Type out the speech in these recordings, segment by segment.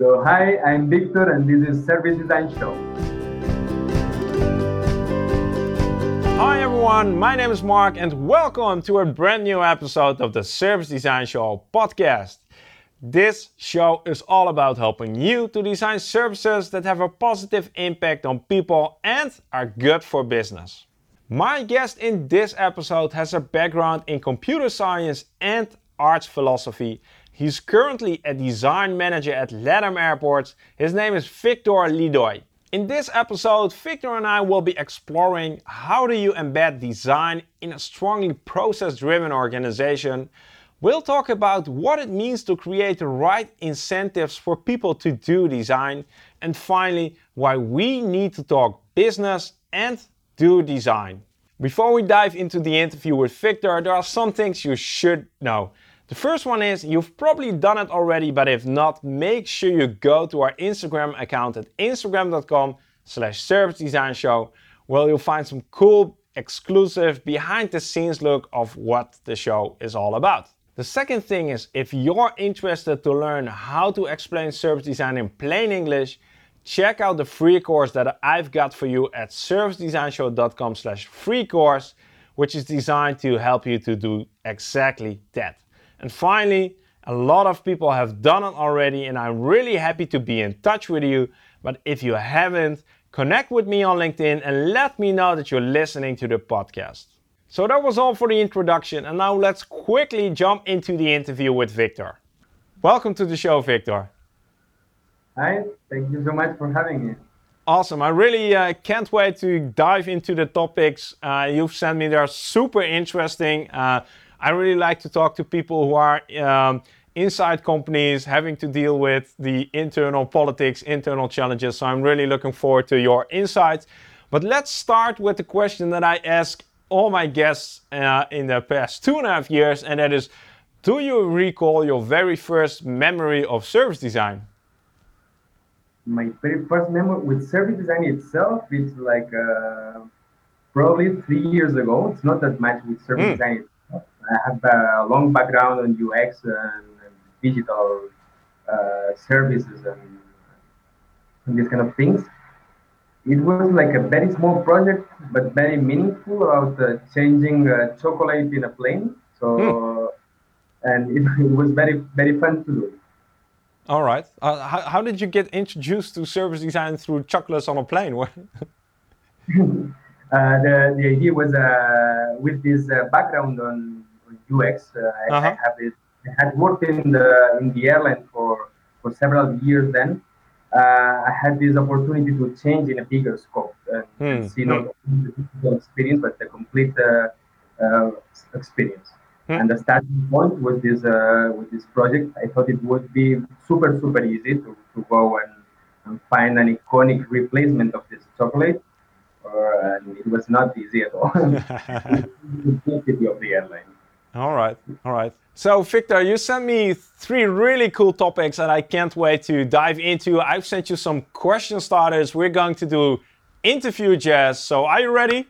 So hi, I'm Victor and this is Service Design Show. Hi everyone, my name is Mark and welcome to a brand new episode of the Service Design Show podcast. This show is all about helping you to design services that have a positive impact on people and are good for business. My guest in this episode has a background in computer science and arts philosophy He's currently a design manager at LATAM Airlines. His name is Victor Lidoy. In this episode, Victor and I will be exploring how do you embed design in a strongly process-driven organization. We'll talk about what it means to create the right incentives for people to do design. And finally, why we need to talk business and do design. Before we dive into the interview with Victor, there are some things you should know. The first one is you've probably done it already, but if not, make sure you go to our Instagram account at instagram.com slash service design show, where you'll find some cool, exclusive, behind the scenes look of what the show is all about. The second thing is if you're interested to learn how to explain service design in plain English, check out the free course that I've got for you at servicedesignshow.com slash free course, which is designed to help you to do exactly that. And finally, a lot of people have done it already, and I'm really happy to be in touch with you. But if you haven't, connect with me on LinkedIn and let me know that you're listening to the podcast. So that was all for the introduction, and now let's quickly jump into the interview with Victor. Welcome to the show, Victor. Hi, thank you so much for having me. Awesome. I really uh, can't wait to dive into the topics uh, you've sent me. They're super interesting. Uh, I really like to talk to people who are um, inside companies having to deal with the internal politics, internal challenges. So I'm really looking forward to your insights. But let's start with the question that I ask all my guests uh, in the past two and a half years, and that is Do you recall your very first memory of service design? My very first memory with service design itself, is like uh, probably three years ago. It's not that much with service mm. design I have a long background on UX and, digital uh, services and, and these kind of things. It was like a very small project, but very meaningful about uh, changing uh, chocolate in a plane. So, mm. and it, it, was very, very fun to do. All right. Uh, how, how did you get introduced to service design through chocolates on a plane? Uh, the, the idea was uh, with this uh, background on UX. I, uh-huh. I, have it, I had worked in the in the airline for for several years. Then I had this opportunity to change in a bigger scope and, hmm. and see not only the experience but the complete experience. Hmm. And the starting point was this uh, with this project. I thought it would be super super easy to, to go and, and find an iconic replacement of this chocolate and it was not easy at all. complexity of the airline. All right, all right. So, Victor, you sent me three really cool topics that I can't wait to dive into. I've sent you some question starters. We're going to do interview jazz. So, are you ready?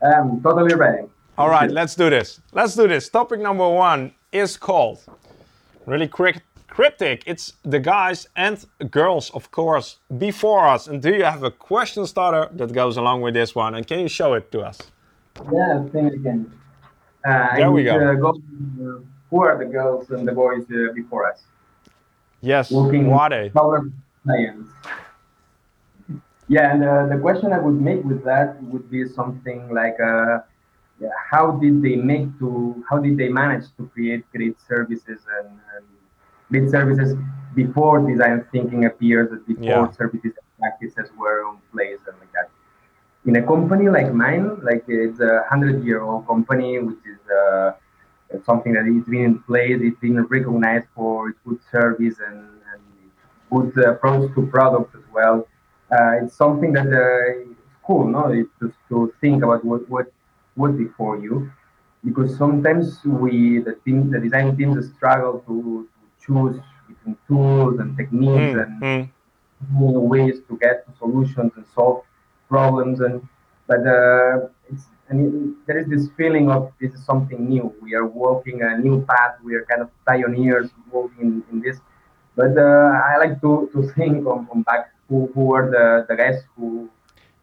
I'm totally ready. All right, let's do this. Let's do this. Topic number one is called really quick cryptic. It's the guys and girls, of course, before us. And do you have a question starter that goes along with this one? And can you show it to us? Yeah, I think I can. Uh, there we go. Uh, go who are the girls and the boys uh, before us? Yes, Working are Science. Yeah, and uh, the question I would make with that would be something like, uh, yeah, how did they make to, how did they manage to create great services and, and Bit services before design thinking appears, before yeah. services and practices were in place and like that. In a company like mine, like it's a hundred year old company, which uh, something that is been in place, it's been recognized for its good service and, and good approach to product as well. Uh, it's something that uh, it's cool, no? It's just to think about what what was before you, because sometimes we the team, the design teams struggle to choose between tools and techniques mm, and mm. ways to get to solutions and solve problems and but uh, and there is this feeling of this is something new we are walking a new path we are kind of pioneers walking in, in this But uh, I like to, to think on, on back who, who were the, the guys who,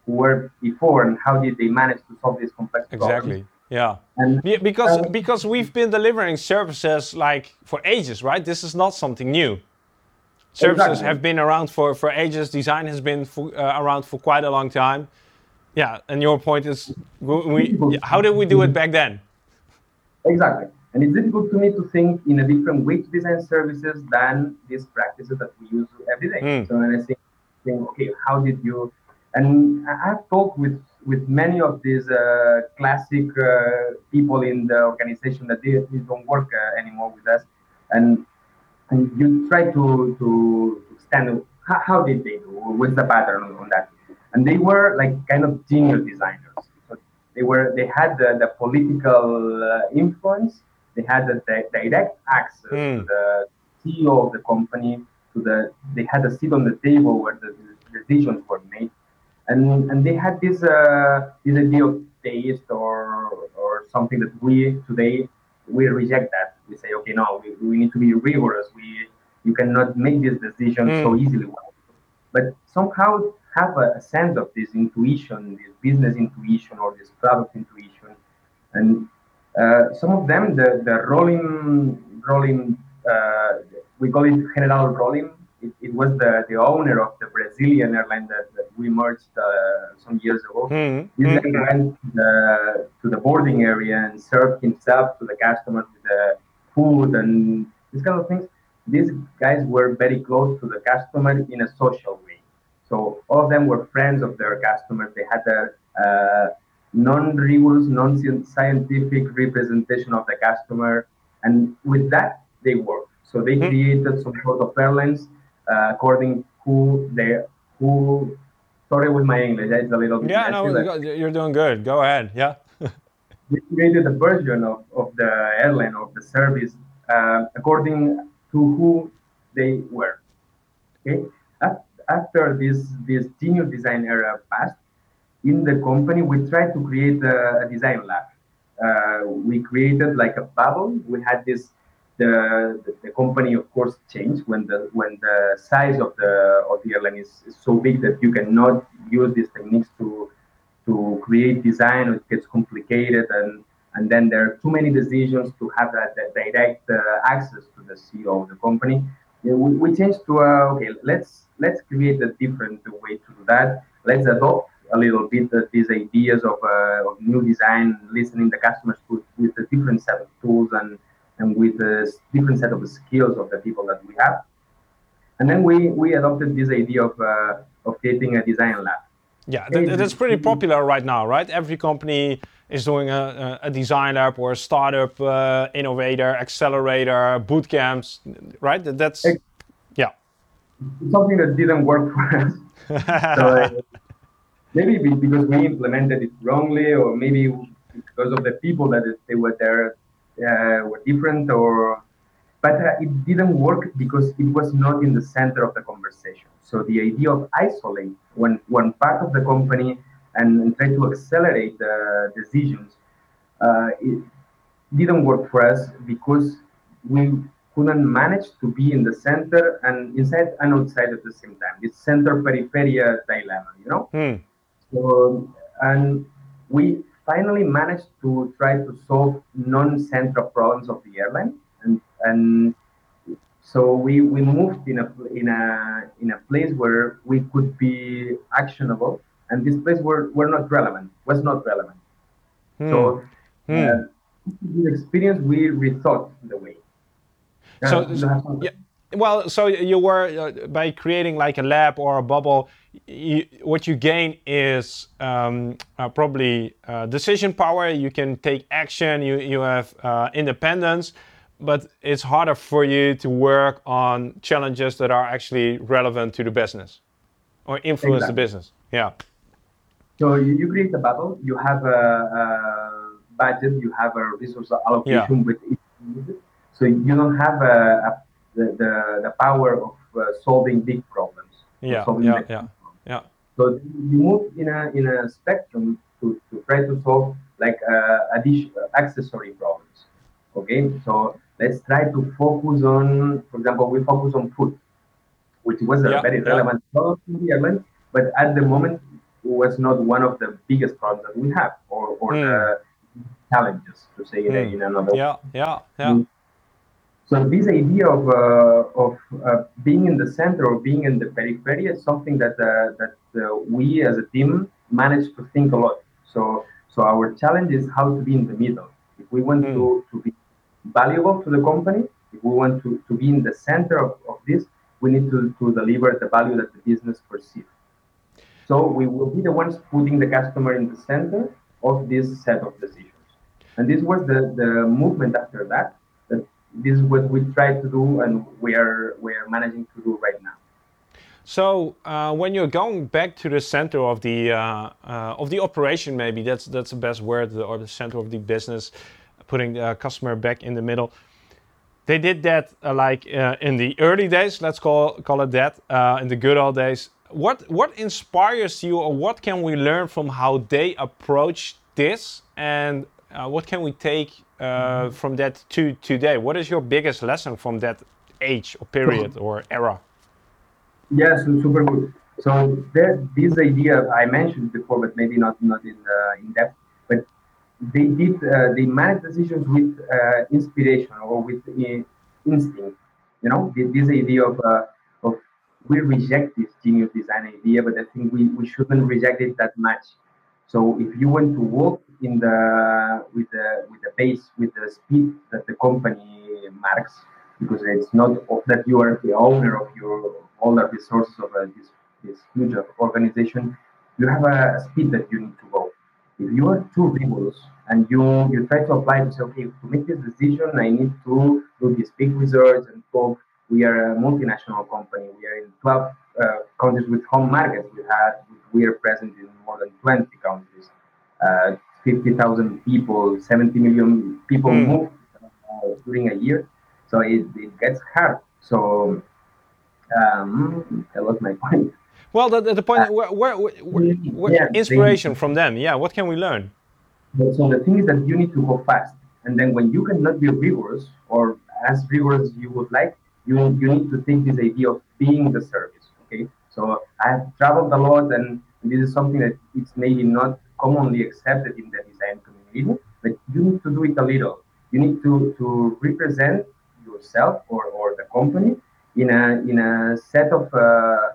who were before and how did they manage to solve this complex problem. Exactly. Yeah. And, yeah, because uh, because we've been delivering services like for ages, right? This is not something new. Services Exactly. have been around for, for ages. Design has been for, uh, around for quite a long time. Yeah, and your point is, we, how did we do it back then? Exactly. And it's difficult to me to think in a different way to design services than these practices that we use every day. Mm. So when I think, think, okay, how did you? And I- I've talked with with many of these uh, classic uh, people in the organization that they, they don't work uh, anymore with us, and and you try to to understand how, how did they do, what's the pattern on that, and they were like kind of genius designers. So they were they had the, the political uh, influence, they had the, di- direct access Hmm. to the CEO of the company, to the they had a seat on the table where the, the decisions were made, and and they had this uh, this idea of taste or or something that we today we reject that. We say, okay, no, we, we need to be rigorous. We you cannot make this decision so Mm. easily. But somehow have a, a sense of this intuition, this business intuition or this product intuition, and uh, some of them the the Rolim Rolim uh, we call it General Rolim. It, it was the, the owner of the Brazilian airline that, that we merged uh, some years ago. Hmm. This Hmm. went to the, to the boarding area and served himself to the customers with the food and these kind of things. These guys were very close to the customer in a social way. So all of them were friends of their customers. They had a uh, non-rigorous, non-scientific representation of the customer, and with that they worked. So they Hmm. created some sort of airlines uh, according who they who. Sorry with my English, it's a little bit. Yeah, no, you- you're doing good. Go ahead. Yeah. we created a version of, of the airline of the service uh, according to who they were. Okay. Af- After this this genius design era passed, in the company we tried to create a, a design lab. Uh, we created like a bubble. We had this. The, the, the company of course changed when the when the size of the of the airline is, is so big that you cannot use these techniques to to create design it gets complicated and and then there are too many decisions to have that, that direct uh, access to the CEO of the company. Yeah, we, we changed to uh, okay, let's let's create a different way to do that. Let's adopt a little bit of these ideas of, uh, of new design, listening the customers with, with a different set of tools and and with a different set of skills of the people that we have. And then we, we adopted this idea of, uh, of creating a design lab. Yeah, that's pretty popular right now, right? Every company is doing a, a design lab or a startup uh, innovator, accelerator, boot camps, right? That's yeah. Something that didn't work for us. So, uh, maybe because we implemented it wrongly, or maybe because of the people that they were there uh, were different, or but uh, it didn't work because it was not in the center of the conversation. So the idea of isolate one one part of the company and, and try to accelerate the decisions, uh, it didn't work for us because we couldn't manage to be in the center and inside and outside at the same time. It's center peripheria dilemma, you know. Hmm. So, and we finally managed to try to solve non-central problems of the airline, and and so we, we moved in a in a in a place where we could be actionable, and this place were, were not relevant was not relevant. Hmm. So, Hmm. uh, the experience we rethought the way. So- yeah. Well, so you were uh, by creating like a lab or a bubble. You, what you gain is um, uh, probably uh, decision power. You can take action. You you have uh, independence, but it's harder for you to work on challenges that are actually relevant to the business or influence the business. Yeah. So you, you create a bubble, you have a, a budget, you have a resource allocation with each need. So you don't have a, a, the, the, the power of uh, solving big problems. Yeah, yeah, yeah, yeah. So you move in a in a spectrum to, to try to solve like uh, addition, accessory problems. Okay, so let's try to focus on, for example, we focus on food, which was a Yeah, very yeah. relevant problem in the airline, but at the moment was not one of the biggest problems that we have, or, or the challenges, to say Hmm. in another Yeah, yeah, yeah. Mm. So this idea of uh, of uh, being in the center or being in the periphery is something that uh, that uh, we as a team managed to think a lot. So so our challenge is how to be in the middle. If we want to, to be valuable to the company, if we want to, to be in the center of, of this, we need to, to deliver the value that the business perceives. So we will be the ones putting the customer in the center of this set of decisions. And this was the, the movement after that. That this is what we try to do and we are we are managing to do right now. So uh, when you're going back to the center of the uh, uh, of the operation, maybe that's that's the best word, or the center of the business, putting the customer back in the middle. They did that uh, like uh, in the early days, let's call call it that, uh, in the good old days. What what inspires you, or what can we learn from how they approach this, and uh, what can we take uh, from that to today? What is your biggest lesson from that age or period or era? Yes, super good. So there, this idea I mentioned before, but maybe not not in uh, in depth. But they did uh, they manage decisions with uh, inspiration or with uh, instinct. You know, thi- this idea of uh, of we reject this genius design idea, but I think we, we shouldn't reject it that much. So if you want to walk in the with the with the pace with the speed that the company marks, because it's not that you are the owner of your all the resources of uh, this this huge organization, you have a speed that you need to go. If you are too rigorous and you you try to apply to say, okay, to make this decision, I need to do this big research and talk. We are a multinational company. We are in 12 uh, countries with home markets. We had we are present in more than 20 countries. Uh, 50,000 people, 70 million people Hmm. move uh, during a year. So it, it gets hard. So um, that was my point. Well, the, the, point, where, where, where, where- Yeah, they- inspiration from them. Yeah, what can we learn? So the thing is that you need to go fast, and then when you cannot be rigorous or as rigorous as you would like, you you need to think this idea of being the service. Okay, so I've traveled a lot, and this is something that it's maybe not commonly accepted in the design community, but you need to do it a little. You need to to represent yourself or, or the company in a in a set of uh,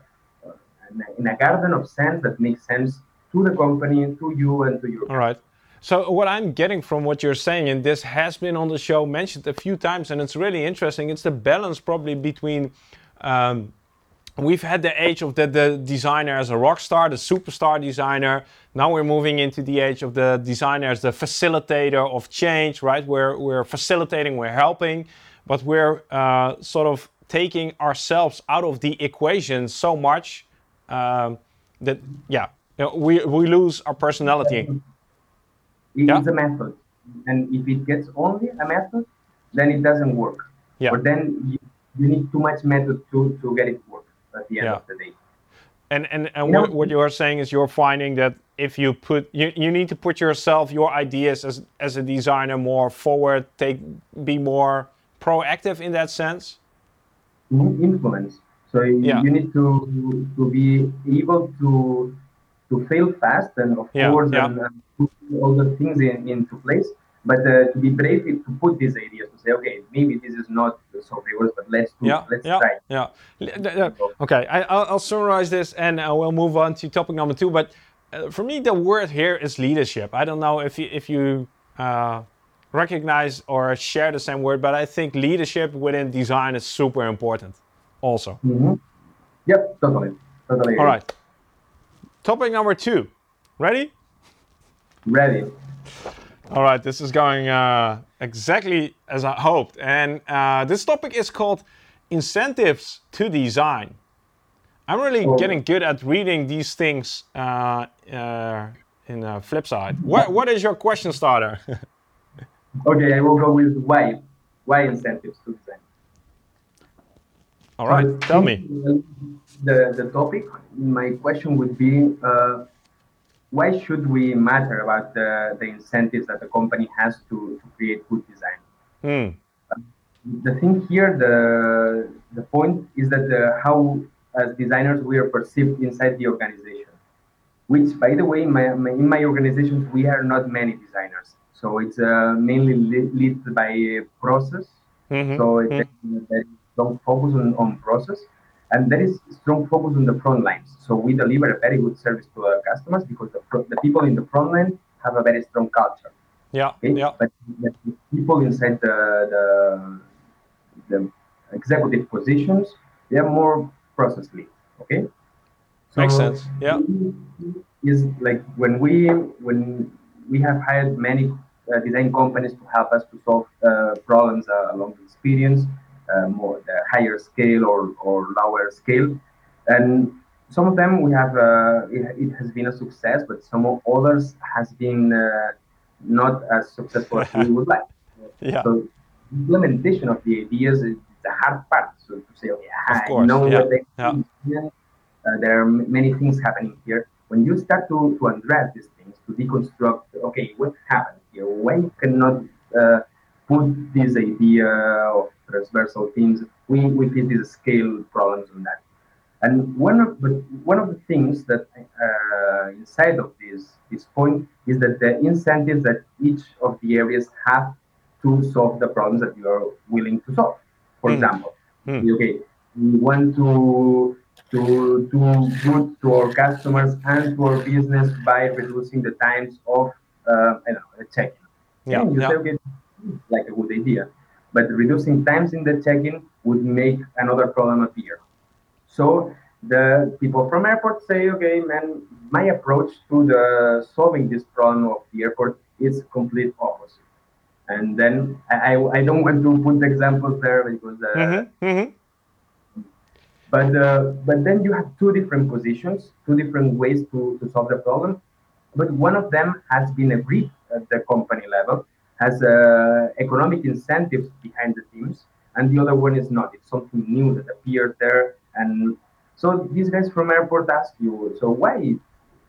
in a garden of sense that makes sense to the company, to you, and to your All right. So what I'm getting from what you're saying, and this has been on the show mentioned a few times, and it's really interesting. It's the balance probably between. Um, we've had the age of the, the designer as a rock star, the superstar designer. Now we're moving into the age of the designer as the facilitator of change, right? We're, we're facilitating, we're helping, but we're uh, sort of taking ourselves out of the equation so much um, that, yeah, we, we lose our personality. It- Yeah. It's a method, and if it gets only a method, then it doesn't work. Yeah. Or then you, you need too much method to, to get it work at the end Yeah. of the day. And and, and what, what you are saying is you're finding that if you put you, you need to put yourself your ideas as as a designer more forward, take be more proactive in that sense. Influence. So you, Yeah. you need to to be able to to fail fast and of Yeah, course yeah. and, put all the things in, into place. But uh, to be brave to put these ideas to say, okay, maybe this is not so rigorous, but let's do, Yeah, let's yeah, try. yeah. Th- Okay, I, I'll, I'll summarize this and uh, we'll move on to topic number two. But uh, for me, the word here is leadership. I don't know if you if you uh, recognize or share the same word, but I think leadership within design is super important. Also. hmm Yep, totally, totally. All right. Topic number two. Ready? Ready. All right, this is going uh, exactly as I hoped. And uh, this topic is called incentives to design. I'm really Oh. getting good at reading these things uh, uh, in uh, Flipside. What, what is your question starter? Okay, I will go with why. Why incentives to design? All right, Uh, tell me. The, the topic, my question would be uh, why should we matter about the, the incentives that the company has to, to create good design? Hmm. the thing here, the the point is that uh, how as designers we are perceived inside the organization. Which, by the way, my, my, in my organizations we are not many designers, so it's uh, mainly led by process. Mm-hmm. So it's mm-hmm. a strong focus on, on process, and there is strong focus on the front lines. So we deliver a very good service to our customers because the, the people in the front line have a very strong culture. Yeah. Okay? Yeah. But the people inside the, the the executive positions, they are more process lead. Okay. So Makes sense. Yeah. Is like when we when we have hired many uh, design companies to help us to solve uh, problems uh, along the experience, more the higher scale or, or lower scale, and some of them we have uh, it, it, has been a success, but some of others has been uh, not as successful as we would like. Yeah. So implementation of the ideas is the hard part. So to say, okay, I know yeah. what they yeah. uh, there are many things happening here. When you start to, to address these things, to deconstruct, okay, what happened here? Why you cannot uh, put this idea of transversal themes? We, we fit these scale problems on that. And one of the one of the things that uh, inside of this this point is that the incentives that each of the areas have to solve the problems that you are willing to solve. For mm. example, mm. okay, we want to to do good to our customers and to our business by reducing the times of uh, I don't know, check-in. Yeah, you yeah. say, okay, like a good idea, but reducing times in the check-in would make another problem appear. So the people from airport say, okay, man, my approach to the solving this problem of the airport is complete opposite and then I, I don't want to put examples there because uh, mm-hmm. Mm-hmm. but uh, but then you have two different positions two different ways to, to solve the problem but one of them has been agreed at the company level has uh, economic incentives behind the teams and the other one is not. It's something new that appeared there and so these guys from airport ask you so why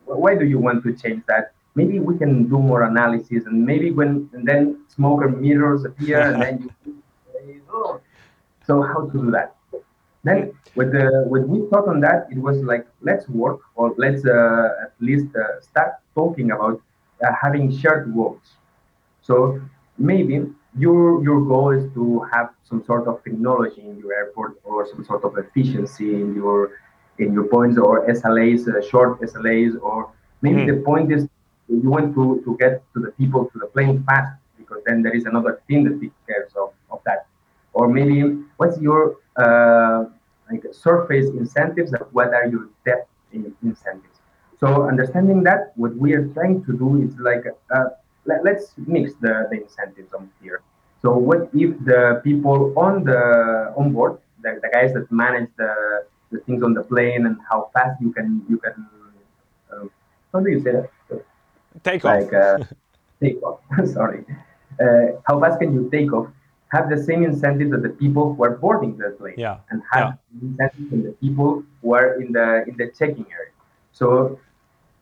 why do you want to change that? Maybe we can do more analysis and maybe when and then smoke mirrors appear and then you say, oh. so how to do that? Then with the when we thought on that it was like let's work or let's uh, at least uh, start talking about uh, having shared goals so maybe your your goal is to have some sort of technology in your airport or some sort of efficiency in your in your points or SLAs, uh, short SLAs, or maybe mm-hmm. the point is you want to, to get to the people to the plane fast because then there is another team that takes care of, of that. Or maybe what's your uh, like surface incentives and what are your depth incentives? So understanding that, what we are trying to do is like uh, let, us mix the, the incentives on here. So what if the people on the on board, the, the guys that manage the, the things on the plane and how fast you can you can uh, how do you say that? Take off. Like uh, take off. Sorry. Uh, how fast can you take off? Have the same incentives that the people who are boarding the plane, yeah. and have yeah. incentives in the people who are in the in the checking area. So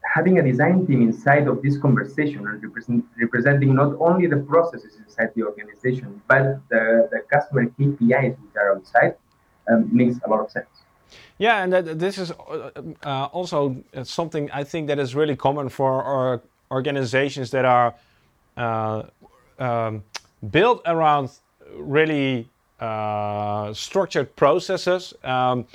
having a design team inside of this conversation and represent, representing not only the processes inside the organization, but the, the customer KPIs which are outside um, makes a lot of sense. Yeah, and that, this is uh, uh also something I think that is really common for our organizations that are uh, um, built around really uh, structured processes. Um,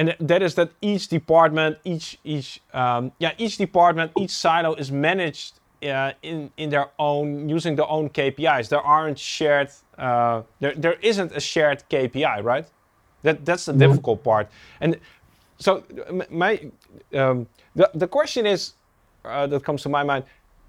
and that is that each department, each each um, yeah, each department, each silo is managed uh, in in their own using their own KPIs. There aren't shared. Uh, there there isn't a shared KPI, right? That that's the difficult part. And so my um, the the question is uh, that comes to my mind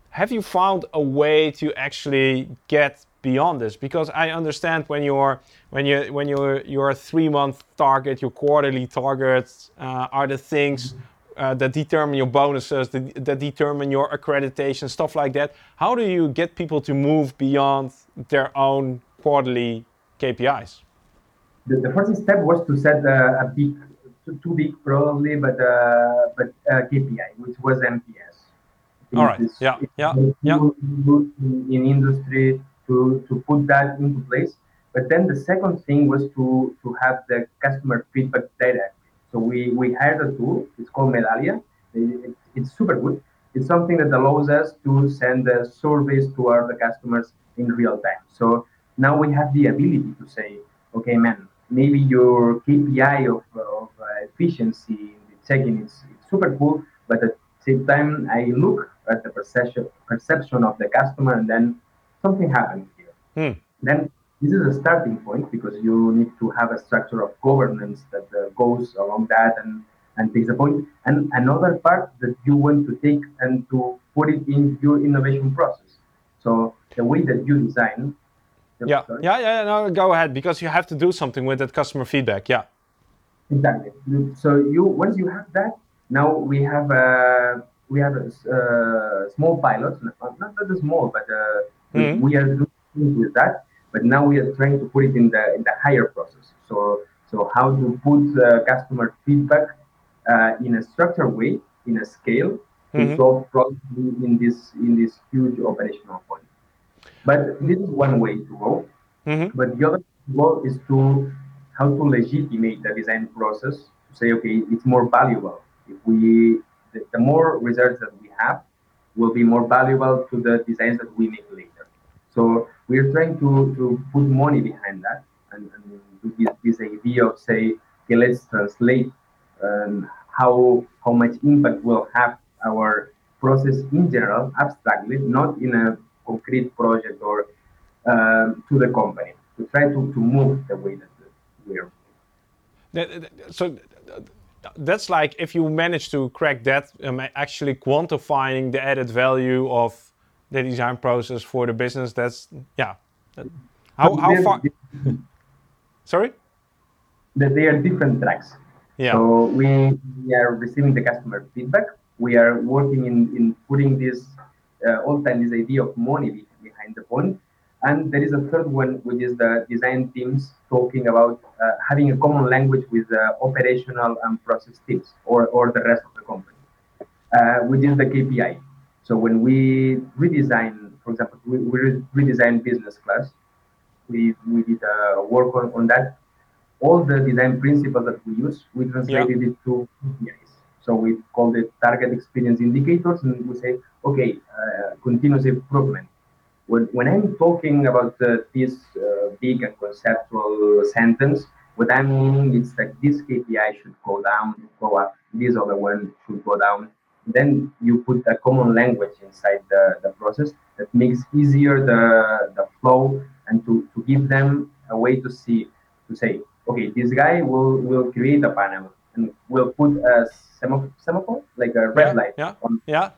have you found a way to actually get beyond this because i understand when you're when you when you're your three month target your quarterly targets uh, are the things uh, that determine your bonuses that, that determine your accreditation stuff like that how do you get people to move beyond their own quarterly kpis the, the first step was to set a, a big too, big probably, but uh, but uh, KPI, which was NPS. All right. Yeah. Yeah. Yeah. In, in industry to to put that into place. But then the second thing was to, to have the customer feedback data. So we, we hired a tool, it's called Medallia. It, it's super good. It's something that allows us to send the surveys to our customers in real time. So now we have the ability to say, okay, man, maybe your KPI of, of uh, efficiency in the checking is super cool, but at the same time, I look at the perception perception of the customer, and then something happens here. Hmm. Then this is a starting point because you need to have a structure of governance that uh, goes along that and and takes a point. And another part that you want to take and to put it in your innovation process. So the way that you design. Yeah, sorry. yeah, yeah. No, go ahead because you have to do something with that customer feedback. Yeah. Exactly. So you once you have that, now we have a we have a uh, small pilot, not not that small, but uh, mm-hmm. we are doing things with that. But now we are trying to put it in the in the higher process. So so how to put uh, customer feedback uh, in a structured way, in a scale, to mm-hmm. solve problems in this in this huge operational point. But this is one way to go. Mm-hmm. But the other way is to how to legitimate the design process to say, okay, it's more valuable if we the, the more results that we have will be more valuable to the designs that we make later. So we're trying to, to put money behind that and, and this, this idea of say, okay, let's translate um, how how much impact will have our process in general, abstractly, not in a concrete project or um, to the company, to try to, to move the way that we're. So that's like if you manage to crack that, um, actually quantifying the added value of the design process for the business. That's yeah. How how far? Sorry. That they are different tracks. Yeah. So we, we are receiving the customer feedback. We are working in, in putting this uh, all time this idea of money behind the point. And there is a third one, which is the design teams talking about uh, having a common language with the operational and process teams or, or the rest of the company, uh, which is the KPI. So when we redesign, for example, we, we redesign business class, we, we did uh, work on, on that. All the design principles that we use, we translated yeah. it to KPIs. So we call it target experience indicators, and we say, okay, uh, continuous improvement when, when I'm talking about uh, this uh, big and conceptual sentence, what I'm meaning is that this KPI should go down, go up, this other one should go down. Then you put a common language inside the, the process that makes easier the, the flow and to, to give them a way to see, to say, okay, this guy will, will create a panel and will put a semaphore, like a red yeah, light yeah, on, yeah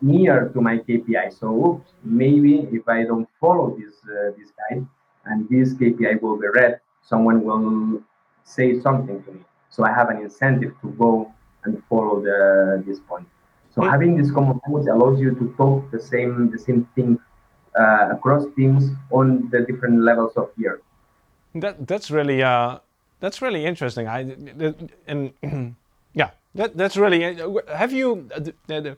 near to my KPI. So oops, maybe if I don't follow this uh, this guide and this KPI will be red, someone will say something to me. So I have an incentive to go and follow the this point. So hmm. having this common language allows you to talk the same the same thing uh, across teams on the different levels of year. That that's really uh that's really interesting. I and yeah that that's really. Have you? Uh,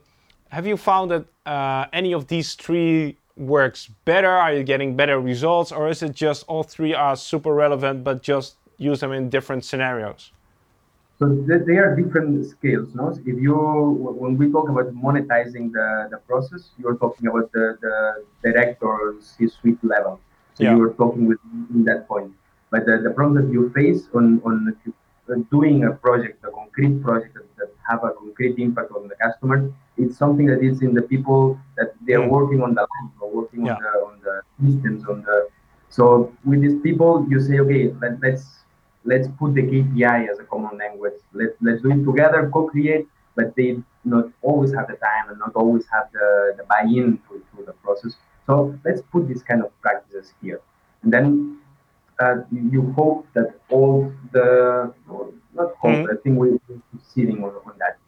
have you found that uh, any of these three works better? Are you getting better results, or is it just all three are super relevant, but just use them in different scenarios? So they are different scales. No, if you when we talk about monetizing the, the process, you're talking about the, the director C-suite level. So yeah. you're talking with in that point. But the, the problem that you face on on doing a project, a concrete project that, that have a concrete impact on the customer, it's something that is in the people that they are mm. working on the line or working yeah. on the on the systems on the so with these people you say okay let, let's let's put the kpi as a common language. Let, let's do it together co-create but they not always have the time and not always have the, the buy-in to, to the process. So let's put this kind of practices here. And then uh, you hope that all the not hope mm-hmm. i think we're succeeding on, on that.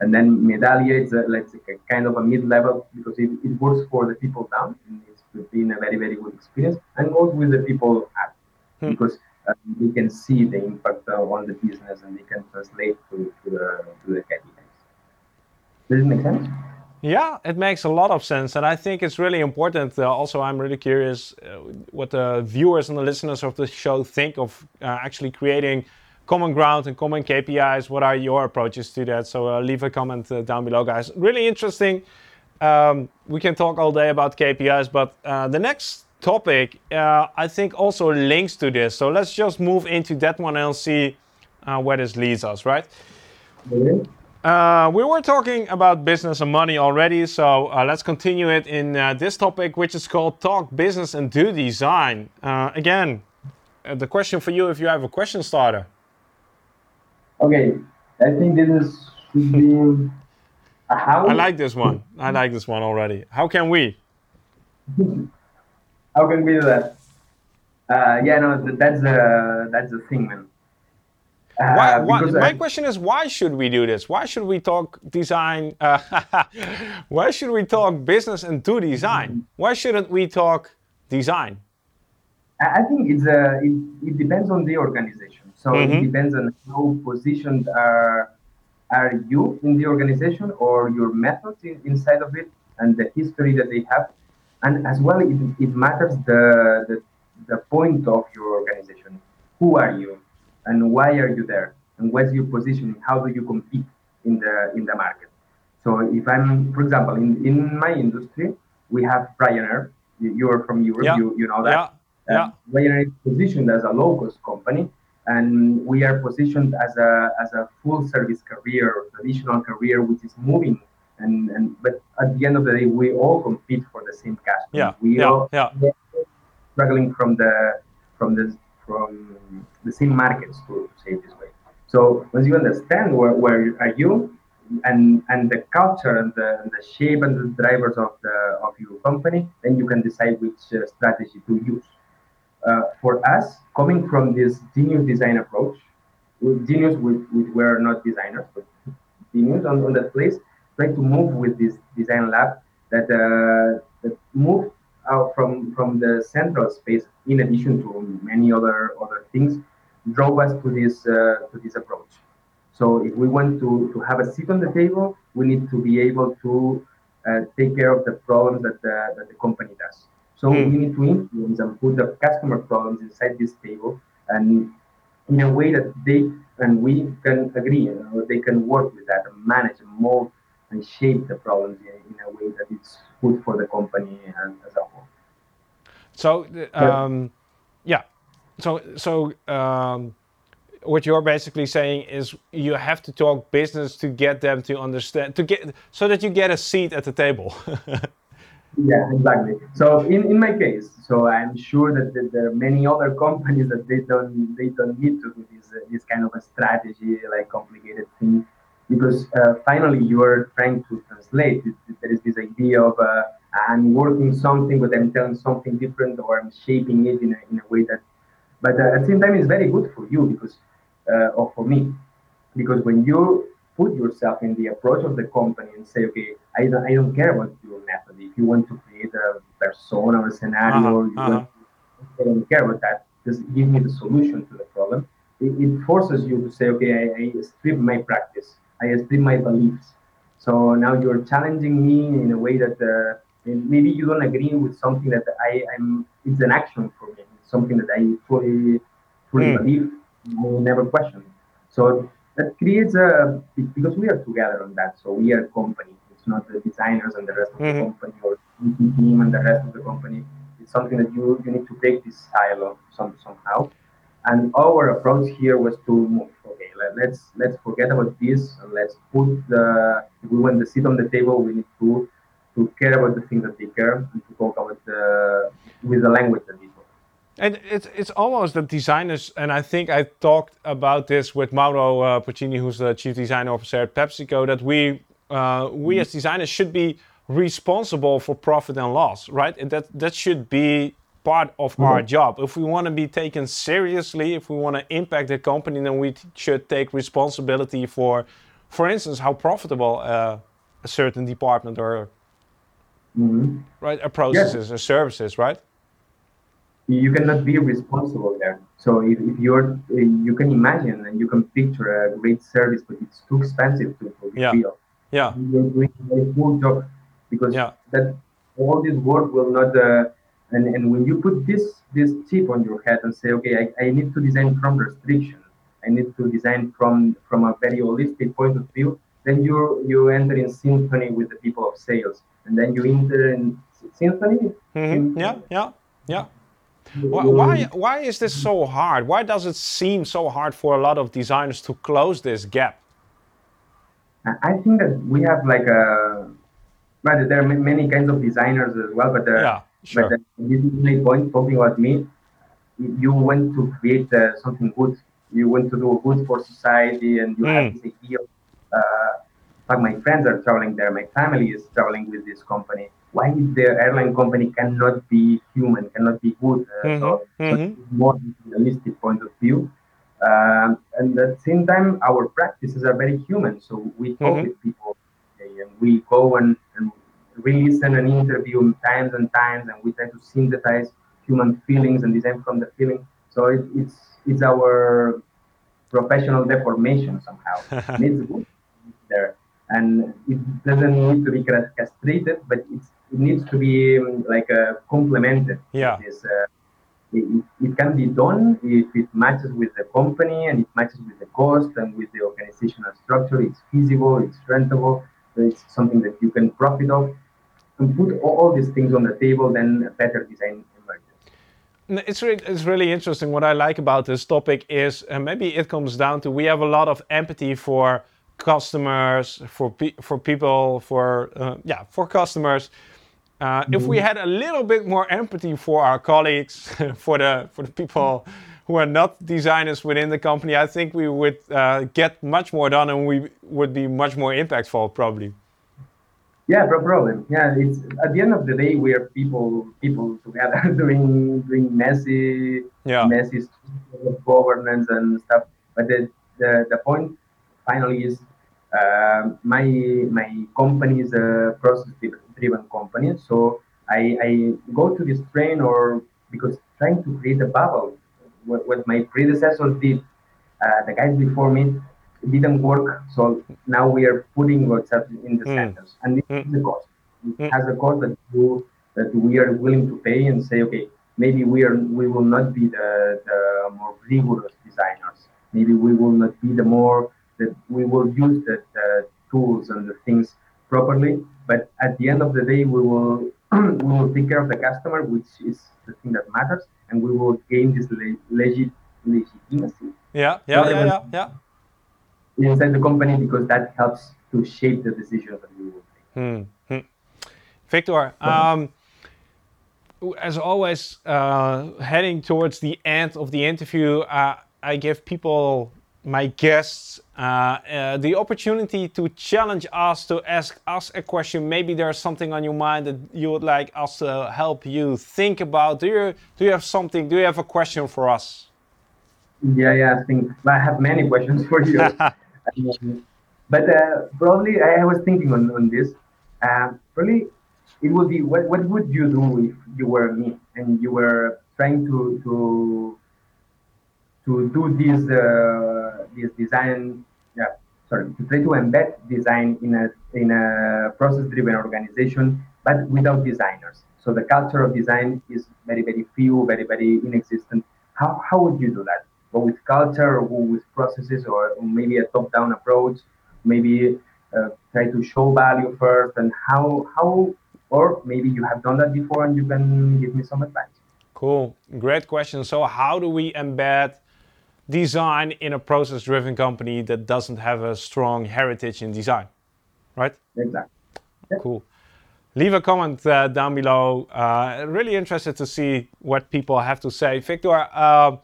And then Medallia is a, like a kind of a mid-level because it, it works for the people down and it's been a very, very good experience and also with the people up. Hmm. because they can see the impact uh, on the business and they can translate to, to the, to the KPIs. Does it make sense? Yeah, it makes a lot of sense, and I think it's really important. Uh, also, I'm really curious uh, what the viewers and the listeners of the show think of uh, actually creating common ground and common KPIs. What are your approaches to that? So uh, leave a comment uh, down below, guys. Really interesting. Um, we can talk all day about KPIs, but the next topic I think also links to this. So let's just move into that one and see where this leads us, right? Okay. Uh, we were talking about business and money already, so uh, let's continue it in uh, this topic, which is called Talk Business and Do Design. Uh, again, uh, the question for you if you have a question starter. Okay, I think this is should be how. I like this one. I like this one already. How can we? how can we do that? Uh, yeah, no, that's the that's the thing, man. Uh, why, why, my I, question is, why should we do this? Why should we talk design? Uh, why should we talk business and do design? Why shouldn't we talk design? I think it's a, it, it depends on the organization. So mm-hmm. it depends on how positioned are are you in the organization or your methods in, inside of it and the history that they have. And as well, it, it matters the, the the point of your organization. Who are you? and why are you there and what's your positioning how do you compete in the in the market so if i'm for example in, in my industry we have Ryanair you're from Europe yeah. you, you know that yeah. Yeah. Uh, Ryanair is positioned as a low cost company and we are positioned as a as a full service carrier traditional carrier which is moving and, and but at the end of the day we all compete for the same cash. yeah we yeah, all yeah. struggling from the from the from the same markets to, say it this way. So once you understand where, where are you and and the culture and the, and the shape and the drivers of the of your company, then you can decide which uh, strategy to use. Uh, for us, coming from this genius design approach, genius with, with we were not designers, but genius on, on that place, try to move with this design lab that uh, that move out from from the central space in addition to many other other things, drove us to this uh, to this approach. So if we want to, to have a seat on the table, we need to be able to uh, take care of the problems that the, that the company does. So mm. we need to influence and put the customer problems inside this table and in a way that they and we can agree, you know, they can work with that and manage and mold and shape the problems in, in a way that it's good for the company and as a whole. So, um, yeah. So, so um, what you're basically saying is you have to talk business to get them to understand, to get so that you get a seat at the table. yeah, exactly. So, in, in my case, so I'm sure that, that there are many other companies that they don't they don't need to do this uh, this kind of a strategy like complicated thing because uh, finally you are trying to translate. There is this idea of uh, I'm working something, but I'm telling something different, or I'm shaping it in a, in a way that. But uh, at the same time, it's very good for you because, uh, or for me, because when you put yourself in the approach of the company and say, okay, I don't, I don't care about your method. If you want to create a persona or a scenario, uh-huh, uh-huh. I don't care about that. Just give me the solution to the problem. It, it forces you to say, okay, I, I strip my practice, I strip my beliefs. So now you're challenging me in a way that uh, maybe you don't agree with something that I am. It's an action for me. It's something that I fully, fully mm. believe. I never question. So that creates a because we are together on that. So we are a company. It's not the designers and the rest of mm-hmm. the company or the team and the rest of the company. It's something that you you need to break this silo some somehow. And our approach here was to move. Okay, let, let's let's forget about this and let's put the. If we want the seat on the table, we need to to care about the things that they care and to talk about the with the language that they talk. And it's it's almost that designers, and I think I talked about this with Mauro uh, Porcini, who's the chief design officer at PepsiCo, that we uh, we as designers should be responsible for profit and loss, right? And that that should be part of mm-hmm. our job. If we want to be taken seriously, if we want to impact the company, then we should take responsibility for, for instance, how profitable uh, a certain department or mm-hmm. right? a processes or services, right? You cannot be responsible there. So if, if you're, you can imagine and you can picture a great service, but it's too expensive to, to yeah. Yeah. You're doing a poor job. because yeah. that all this work will not. Uh, and, and when you put this this chip on your head and say, okay, I, I need to design from restriction, I need to design from from a very holistic point of view, then you you enter in symphony with the people of sales, and then you enter in symphony. Mm-hmm. Yeah, yeah, yeah. Why, why, why is this so hard? Why does it seem so hard for a lot of designers to close this gap? I think that we have like a, but there are many kinds of designers as well. But, uh, yeah, sure. but uh, this is my point. Talking about me, you want to create uh, something good. You want to do good for society, and you mm. have this idea. Uh, my friends are traveling there. My family is traveling with this company why is the airline company cannot be human, cannot be good. Uh, mm-hmm. So, mm-hmm. more realistic point of view. Um, and at the same time, our practices are very human. So we talk mm-hmm. with people, and we go and, and re-listen an interview times and times, and we try to synthesize human feelings and design from the feeling. So it, it's it's our professional deformation somehow. it's good there, and it doesn't need to be castrated, but it's it needs to be um, like uh, complemented. Yeah. This, uh, it, it, can be done if it matches with the company and it matches with the cost and with the organizational structure. It's feasible, it's rentable, it's something that you can profit of. And put all these things on the table, then a better design emerges. It's, re- it's really interesting. What I like about this topic is uh, maybe it comes down to we have a lot of empathy for customers, for pe- for people, for uh, yeah, for customers uh, if we mm-hmm. had a little bit more empathy for our colleagues, for the for the people who are not designers within the company, I think we would uh, get much more done and we would be much more impactful, probably. Yeah, no problem. Yeah, it's at the end of the day we are people people together doing doing messy yeah. messy governance and stuff. But the the, the point finally is uh, my my company is a process driven company. So I, I go to this train or because trying to create a bubble, what, what my predecessors did, uh, the guys before me, didn't work. So now we are putting WhatsApp in the mm. centers, and this mm. is the cost. It mm. has a cost that you that we are willing to pay and say, okay, maybe we are we will not be the, the more rigorous designers. Maybe we will not be the more that we will use the, the tools and the things properly. But at the end of the day, we will we will take care of the customer, which is the thing that matters, and we will gain this legit legitimacy. Yeah, yeah, yeah, yeah, yeah. Inside the company because that helps to shape the decision that we will. Hmm. hmm. Victor, um, as always, uh, heading towards the end of the interview, uh, I give people my guests uh, uh, the opportunity to challenge us to ask us a question. Maybe there's something on your mind that you would like us to help you think about. Do you do you have something? Do you have a question for us? Yeah, yeah. I think I have many questions for you. but uh, probably I was thinking on, on this. Uh, probably it would be what, what would you do if you were me and you were trying to to to do this uh, this design yeah sorry to try to embed design in a in a process driven organization but without designers. So the culture of design is very very few very very inexistent. How, how would you do that but with culture or with processes or maybe a top down approach maybe uh, try to show value first and how how or maybe you have done that before and you can give me some advice cool great question so how do we embed design in a process driven company that doesn't have a strong heritage in design, right? Exactly. Cool. Leave a comment uh, down below. Uh, really interested to see what people have to say. Victor, uh,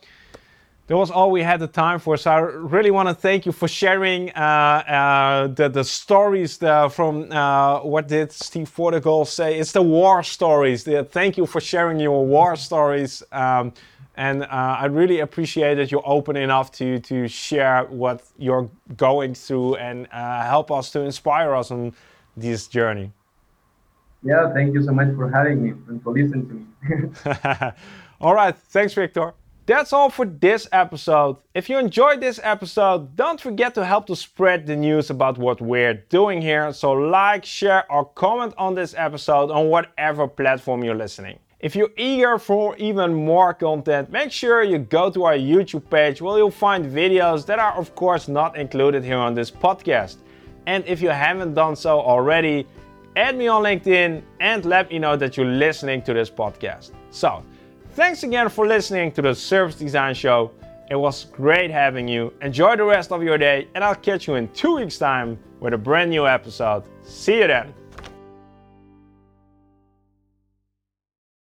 that was all we had the time for. So I really want to thank you for sharing uh, uh, the, the stories the, from uh, what did Steve Portigal say? It's the war stories. The, thank you for sharing your war stories. Um, and uh, I really appreciate that you're open enough to, to share what you're going through and uh, help us to inspire us on this journey. Yeah, thank you so much for having me and for listening to me. All right. Thanks, Victor. That's all for this episode. If you enjoyed this episode, don't forget to help to spread the news about what we're doing here. So, like, share, or comment on this episode on whatever platform you're listening. If you're eager for even more content, make sure you go to our YouTube page where you'll find videos that are, of course, not included here on this podcast. And if you haven't done so already, add me on LinkedIn and let me know that you're listening to this podcast. So, thanks again for listening to the Service Design Show. It was great having you. Enjoy the rest of your day, and I'll catch you in two weeks' time with a brand new episode. See you then.